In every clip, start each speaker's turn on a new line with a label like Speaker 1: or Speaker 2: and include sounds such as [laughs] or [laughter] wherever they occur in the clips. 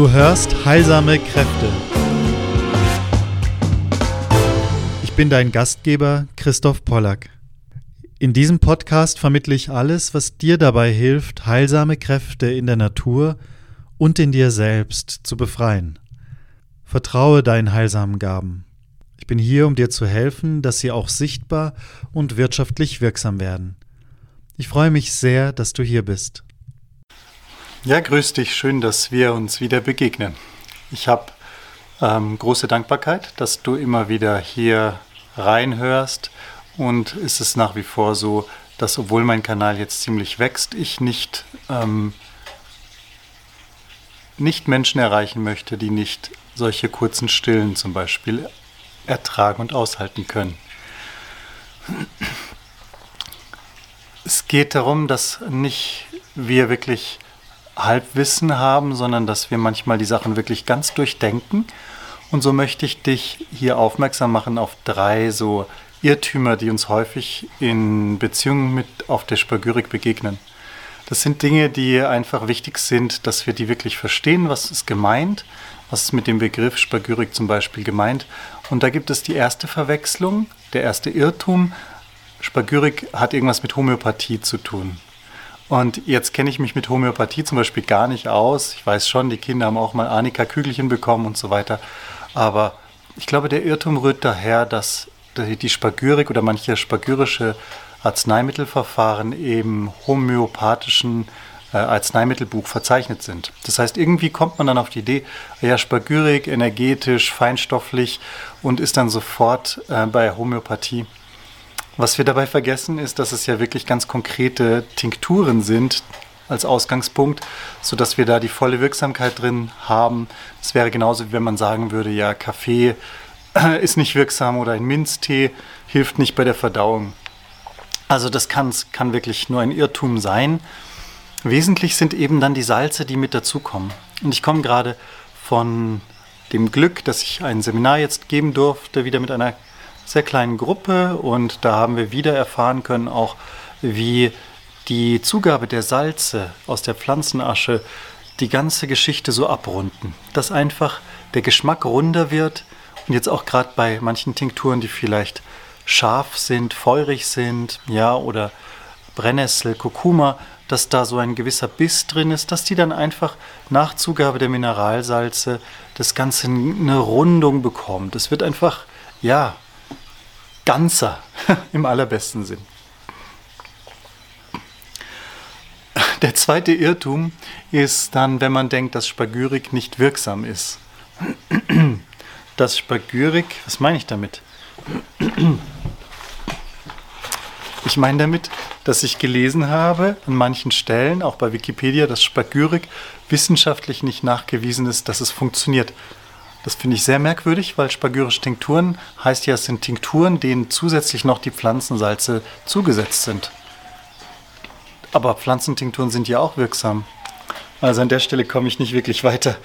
Speaker 1: Du hörst Heilsame Kräfte. Ich bin dein Gastgeber Christoph Pollack. In diesem Podcast vermittle ich alles, was dir dabei hilft, heilsame Kräfte in der Natur und in dir selbst zu befreien. Vertraue deinen heilsamen Gaben. Ich bin hier, um dir zu helfen, dass sie auch sichtbar und wirtschaftlich wirksam werden. Ich freue mich sehr, dass du hier bist.
Speaker 2: Ja, grüß dich. Schön, dass wir uns wieder begegnen. Ich habe ähm, große Dankbarkeit, dass du immer wieder hier reinhörst. Und es ist nach wie vor so, dass obwohl mein Kanal jetzt ziemlich wächst, ich nicht, ähm, nicht Menschen erreichen möchte, die nicht solche kurzen Stillen zum Beispiel ertragen und aushalten können. Es geht darum, dass nicht wir wirklich Halbwissen haben, sondern dass wir manchmal die Sachen wirklich ganz durchdenken. Und so möchte ich dich hier aufmerksam machen auf drei so Irrtümer, die uns häufig in Beziehungen mit auf der Spagyrik begegnen. Das sind Dinge, die einfach wichtig sind, dass wir die wirklich verstehen, was ist gemeint, was ist mit dem Begriff Spagyrik zum Beispiel gemeint. Und da gibt es die erste Verwechslung, der erste Irrtum. Spagyrik hat irgendwas mit Homöopathie zu tun. Und jetzt kenne ich mich mit Homöopathie zum Beispiel gar nicht aus. Ich weiß schon, die Kinder haben auch mal Anika-Kügelchen bekommen und so weiter. Aber ich glaube, der Irrtum rührt daher, dass die Spagyrik oder manche spagyrische Arzneimittelverfahren im homöopathischen äh, Arzneimittelbuch verzeichnet sind. Das heißt, irgendwie kommt man dann auf die Idee, ja, Spagyrik, energetisch, feinstofflich und ist dann sofort äh, bei Homöopathie. Was wir dabei vergessen, ist, dass es ja wirklich ganz konkrete Tinkturen sind als Ausgangspunkt, sodass wir da die volle Wirksamkeit drin haben. Es wäre genauso, wie wenn man sagen würde, ja, Kaffee ist nicht wirksam oder ein Minztee hilft nicht bei der Verdauung. Also das kann, kann wirklich nur ein Irrtum sein. Wesentlich sind eben dann die Salze, die mit dazukommen. Und ich komme gerade von dem Glück, dass ich ein Seminar jetzt geben durfte, wieder mit einer sehr kleinen Gruppe und da haben wir wieder erfahren können, auch wie die Zugabe der Salze aus der Pflanzenasche die ganze Geschichte so abrunden. Dass einfach der Geschmack runder wird und jetzt auch gerade bei manchen Tinkturen, die vielleicht scharf sind, feurig sind, ja, oder Brennnessel, Kurkuma, dass da so ein gewisser Biss drin ist, dass die dann einfach nach Zugabe der Mineralsalze das Ganze eine Rundung bekommt. Es wird einfach, ja, ganzer [laughs] im allerbesten Sinn. Der zweite Irrtum ist dann, wenn man denkt, dass Spagyrik nicht wirksam ist. [clears throat] Das Spagyrik, was meine ich damit? [clears throat] Ich meine damit, dass ich gelesen habe an manchen Stellen, auch bei Wikipedia, dass Spagyrik wissenschaftlich nicht nachgewiesen ist, dass es funktioniert. Das finde ich sehr merkwürdig, weil spagyrische Tinkturen heißt ja, es sind Tinkturen, denen zusätzlich noch die Pflanzensalze zugesetzt sind. Aber Pflanzentinkturen sind ja auch wirksam. Also an der Stelle komme ich nicht wirklich weiter.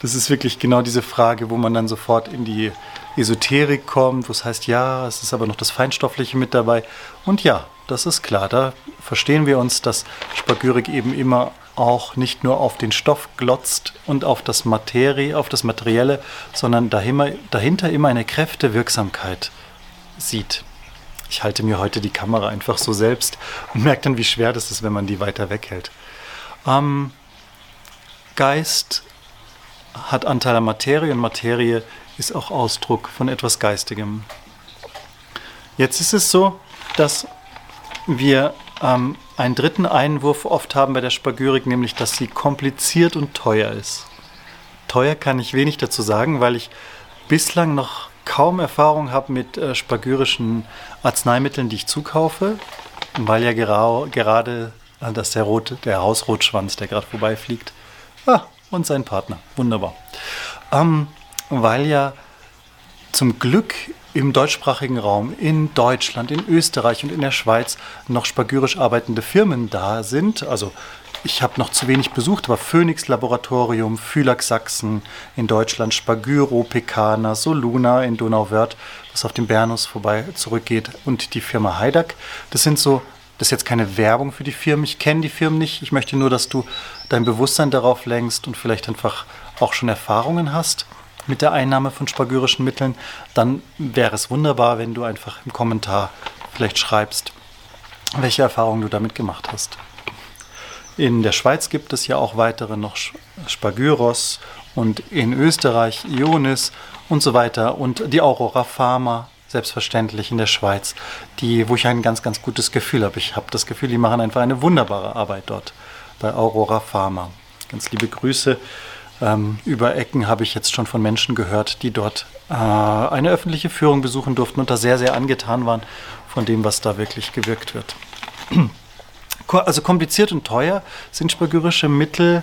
Speaker 2: Das ist wirklich genau diese Frage, wo man dann sofort in die Esoterik kommt, wo es heißt, ja, es ist aber noch das Feinstoffliche mit dabei. Und ja, das ist klar, da verstehen wir uns, dass Spagyrik eben immer auch nicht nur auf den Stoff glotzt und auf das Materie, auf das Materielle, sondern dahinter immer eine Kräftewirksamkeit sieht. Ich halte mir heute die Kamera einfach so selbst und merke dann, wie schwer das ist, wenn man die weiter weghält. Ähm, Geist hat Anteil an Materie und Materie ist auch Ausdruck von etwas Geistigem. Jetzt ist es so, dass wir ähm, einen dritten Einwurf oft haben bei der Spagyrik, nämlich dass sie kompliziert und teuer ist. Teuer kann ich wenig dazu sagen, weil ich bislang noch kaum Erfahrung habe mit äh, spagyrischen Arzneimitteln, die ich zukaufe, weil ja gera gerade äh, das der, rote, der Hausrotschwanz, der gerade vorbeifliegt, ah, und sein Partner, wunderbar. Ähm, weil ja zum Glück im deutschsprachigen Raum, in Deutschland, in Österreich und in der Schweiz noch spagyrisch arbeitende Firmen da sind. Also ich habe noch zu wenig besucht, aber Phoenix Laboratorium, Phylax Sachsen in Deutschland, Spagyro, Pekana, Soluna in Donauwörth, was auf dem Bernus vorbei zurückgeht und die Firma Heidak. Das sind so, das ist jetzt keine Werbung für die Firmen. Ich kenne die Firmen nicht. Ich möchte nur, dass du dein Bewusstsein darauf lenkst und vielleicht einfach auch schon Erfahrungen hast mit der Einnahme von spagyrischen Mitteln, dann wäre es wunderbar, wenn du einfach im Kommentar vielleicht schreibst, welche Erfahrungen du damit gemacht hast. In der Schweiz gibt es ja auch weitere noch Spagyros und in Österreich Ionis und so weiter und die Aurora Pharma selbstverständlich in der Schweiz, die, wo ich ein ganz, ganz gutes Gefühl habe. Ich habe das Gefühl, die machen einfach eine wunderbare Arbeit dort bei Aurora Pharma. Ganz liebe Grüße. Ähm, über Ecken habe ich jetzt schon von Menschen gehört, die dort äh, eine öffentliche Führung besuchen durften und da sehr, sehr angetan waren von dem, was da wirklich gewirkt wird. [clears throat] Also kompliziert und teuer sind spagyrische Mittel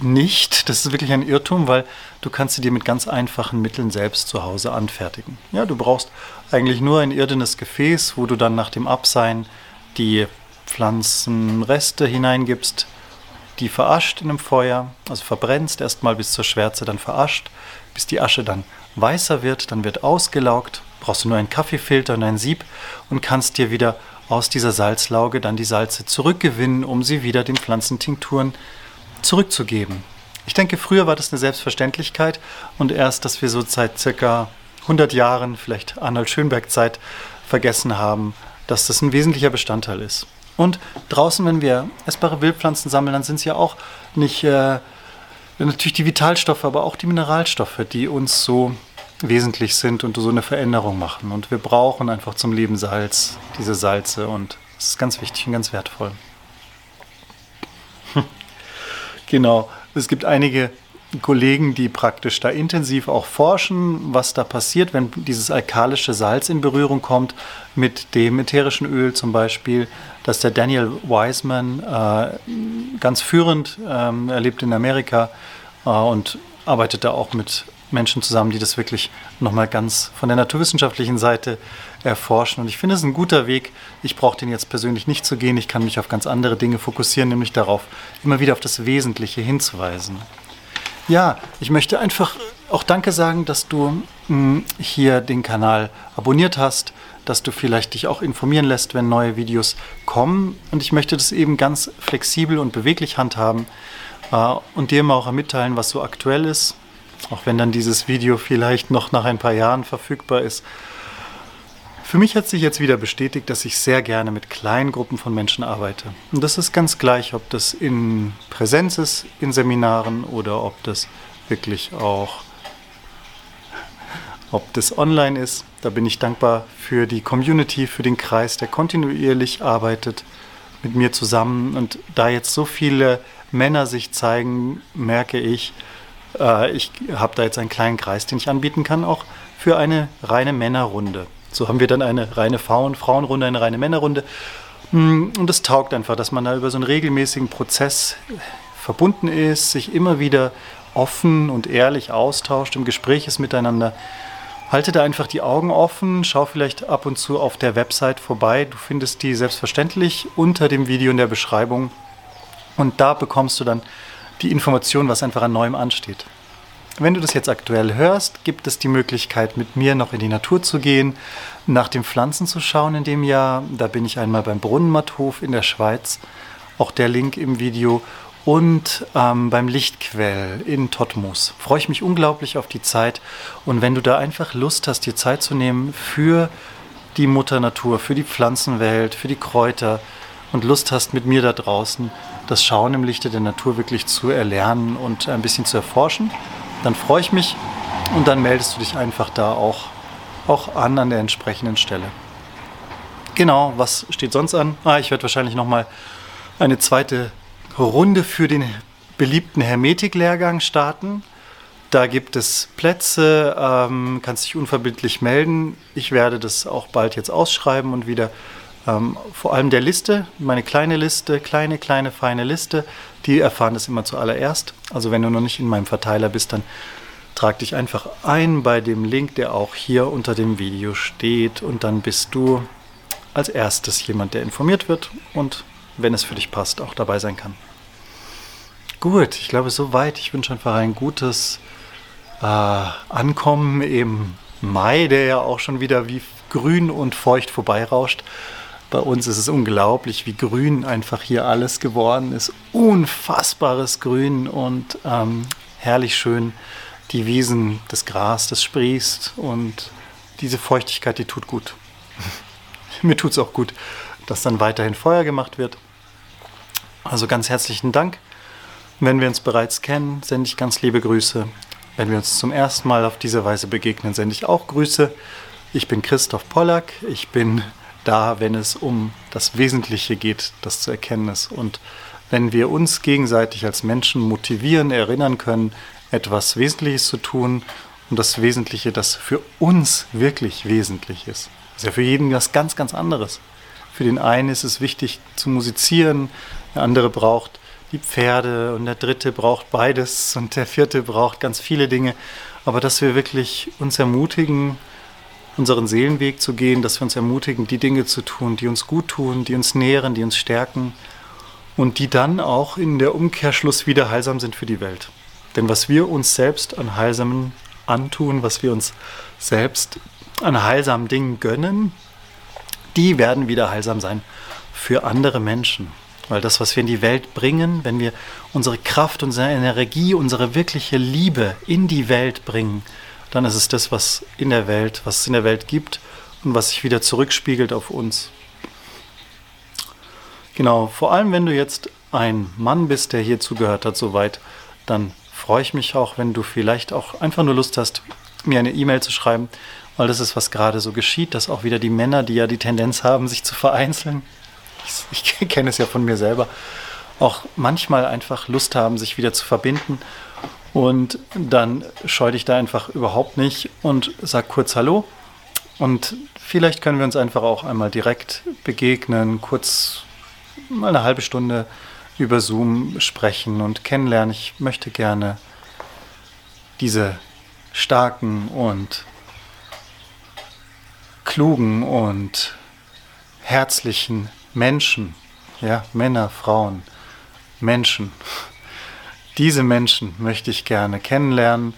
Speaker 2: nicht. Das ist wirklich ein Irrtum, weil du kannst sie dir mit ganz einfachen Mitteln selbst zu Hause anfertigen. Ja, du brauchst eigentlich nur ein irdenes Gefäß, wo du dann nach dem Absein die Pflanzenreste hineingibst, die verascht in einem Feuer, also verbrennst erstmal bis zur Schwärze, dann verascht, bis die Asche dann weißer wird, dann wird ausgelaugt, brauchst du nur einen Kaffeefilter und ein Sieb und kannst dir wieder aus dieser Salzlauge dann die Salze zurückgewinnen, um sie wieder den Pflanzentinkturen zurückzugeben. Ich denke, früher war das eine Selbstverständlichkeit und erst, dass wir so seit circa 100 Jahren, vielleicht Arnold Schönberg-Zeit, vergessen haben, dass das ein wesentlicher Bestandteil ist. Und draußen, wenn wir essbare Wildpflanzen sammeln, dann sind es ja auch nicht äh, natürlich die Vitalstoffe, aber auch die Mineralstoffe, die uns so wesentlich sind und so eine Veränderung machen. Und wir brauchen einfach zum Leben Salz, diese Salze und das ist ganz wichtig und ganz wertvoll. [laughs] genau. Es gibt einige Kollegen, die praktisch da intensiv auch forschen, was da passiert, wenn dieses alkalische Salz in Berührung kommt mit dem ätherischen Öl zum Beispiel. Dass der Daniel Wiseman äh, ganz führend, ähm, er in Amerika äh, und arbeitet da auch mit Menschen zusammen, die das wirklich nochmal ganz von der naturwissenschaftlichen Seite erforschen. Und ich finde es ein guter Weg. Ich brauche den jetzt persönlich nicht zu gehen. Ich kann mich auf ganz andere Dinge fokussieren, nämlich darauf, immer wieder auf das Wesentliche hinzuweisen. Ja, ich möchte einfach auch Danke sagen, dass du mh, hm, hier den Kanal abonniert hast, dass du vielleicht dich auch informieren lässt, wenn neue Videos kommen. Und ich möchte das eben ganz flexibel und beweglich handhaben äh, und dir immer auch mitteilen, was so aktuell ist. Auch wenn dann dieses Video vielleicht noch nach ein paar Jahren verfügbar ist. Für mich hat sich jetzt wieder bestätigt, dass ich sehr gerne mit kleinen Gruppen von Menschen arbeite. Und das ist ganz gleich, ob das in Präsenz ist, in Seminaren oder ob das wirklich auch, ob das online ist. Da bin ich dankbar für die Community, für den Kreis, der kontinuierlich arbeitet mit mir zusammen. Und da jetzt so viele Männer sich zeigen, merke ich, äh, ich habe da jetzt einen kleinen Kreis, den ich anbieten kann, auch für eine reine Männerrunde. So haben wir dann eine reine Frauen Frauenrunde, eine reine Männerrunde. Mm, und es taugt einfach, dass man da über so einen regelmäßigen Prozess verbunden ist, sich immer wieder offen und ehrlich austauscht, im Gespräch ist miteinander. Halte da einfach die Augen offen, schau vielleicht ab und zu auf der Website vorbei. Du findest die selbstverständlich unter dem Video in der Beschreibung. Und da bekommst du dann die Information, was einfach an Neuem ansteht. Wenn du das jetzt aktuell hörst, gibt es die Möglichkeit, mit mir noch in die Natur zu gehen, nach den Pflanzen zu schauen in dem Jahr. Da bin ich einmal beim Brunnenmatthof in der Schweiz, auch der Link im Video, und ähm, beim Lichtquell in Totmus. Freue ich mich unglaublich auf die Zeit. Und wenn du da einfach Lust hast, dir Zeit zu nehmen für die Mutter Natur, für die Pflanzenwelt, für die Kräuter und Lust hast, mit mir da draußen das Schauen im Lichte der Natur wirklich zu erlernen und ein bisschen zu erforschen, dann freue ich mich und dann meldest du dich einfach da auch, auch an an der entsprechenden Stelle. Genau, was steht sonst an? Ah, ich werde wahrscheinlich nochmal eine zweite Runde für den beliebten Hermetik-Lehrgang starten. Da gibt es Plätze, ähm, kannst dich unverbindlich melden. Ich werde das auch bald jetzt ausschreiben und wieder ähm, vor allem der Liste, meine kleine Liste, kleine, kleine, feine Liste, die erfahren das immer zuallererst. Also wenn du noch nicht in meinem Verteiler bist, dann trag dich einfach ein bei dem Link, der auch hier unter dem Video steht und dann bist du als erstes jemand, der informiert wird und wenn es für dich passt, auch dabei sein kann. Gut, ich glaube soweit. Ich wünsche einfach ein gutes äh, Ankommen im Mai, der ja auch schon wieder wie grün und feucht vorbeirauscht. Bei uns ist es unglaublich, wie grün einfach hier alles geworden ist. Unfassbares Grün und ähm, herrlich schön. Die Wiesen, das Gras, das sprießt und diese Feuchtigkeit, die tut gut. [laughs] Mir tut es auch gut, dass dann weiterhin Feuer gemacht wird. Also ganz herzlichen Dank. Wenn wir uns bereits kennen, sende ich ganz liebe Grüße. Wenn wir uns zum ersten Mal auf diese Weise begegnen, sende ich auch Grüße. Ich bin Christoph Pollack. Ich bin da, wenn es um das Wesentliche geht, das zu erkennen ist. Und wenn wir uns gegenseitig als Menschen motivieren, erinnern können, etwas Wesentliches zu tun und das Wesentliche, das für uns wirklich wesentlich ist. Das ist ja für jeden was ganz, ganz anderes. Für den einen ist es wichtig zu musizieren, der andere braucht die Pferde und der dritte braucht beides und der vierte braucht ganz viele Dinge. Aber dass wir wirklich uns ermutigen, unseren Seelenweg zu gehen, dass wir uns ermutigen, die Dinge zu tun, die uns gut tun, die uns nähren, die uns stärken und die dann auch in der Umkehrschluss wieder heilsam sind für die Welt. Denn was wir uns selbst an heilsamen antun, was wir uns selbst an heilsamen Dingen gönnen, die werden wieder heilsam sein für andere Menschen. Weil das, was wir in die Welt bringen, wenn wir unsere Kraft, unsere Energie, unsere wirkliche Liebe in die Welt bringen, dann ist es das, was in der Welt, was es in der Welt gibt und was sich wieder zurückspiegelt auf uns. Genau, vor allem wenn du jetzt ein Mann bist, der hier zugehört hat, soweit, dann freue ich mich auch, wenn du vielleicht auch einfach nur Lust hast, mir eine E-Mail zu schreiben, weil das ist, was gerade so geschieht, dass auch wieder die Männer, die ja die Tendenz haben, sich zu vereinzeln, ich, ich [laughs] kenne es ja von mir selber, auch manchmal einfach Lust haben, sich wieder zu verbinden und dann scheu dich da einfach überhaupt nicht und sag kurz Hallo. Und vielleicht können wir uns einfach auch einmal direkt begegnen, kurz mal eine halbe Stunde über Zoom sprechen und kennenlernen. Ich möchte gerne diese starken und klugen und herzlichen Menschen, ja, Männer, Frauen, Menschen, diese Menschen möchte ich gerne kennenlernen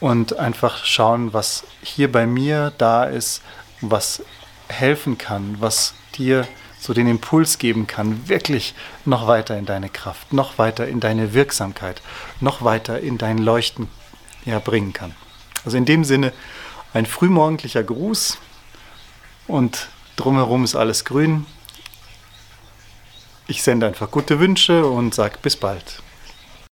Speaker 2: und einfach schauen, was hier bei mir da ist, was helfen kann, was dir so den Impuls geben kann, wirklich noch weiter in deine Kraft, noch weiter in deine Wirksamkeit, noch weiter in dein Leuchten ja, bringen kann. Also in dem Sinne ein frühmorgendlicher Gruß und drumherum ist alles grün. Ich sende einfach gute Wünsche und sage bis bald.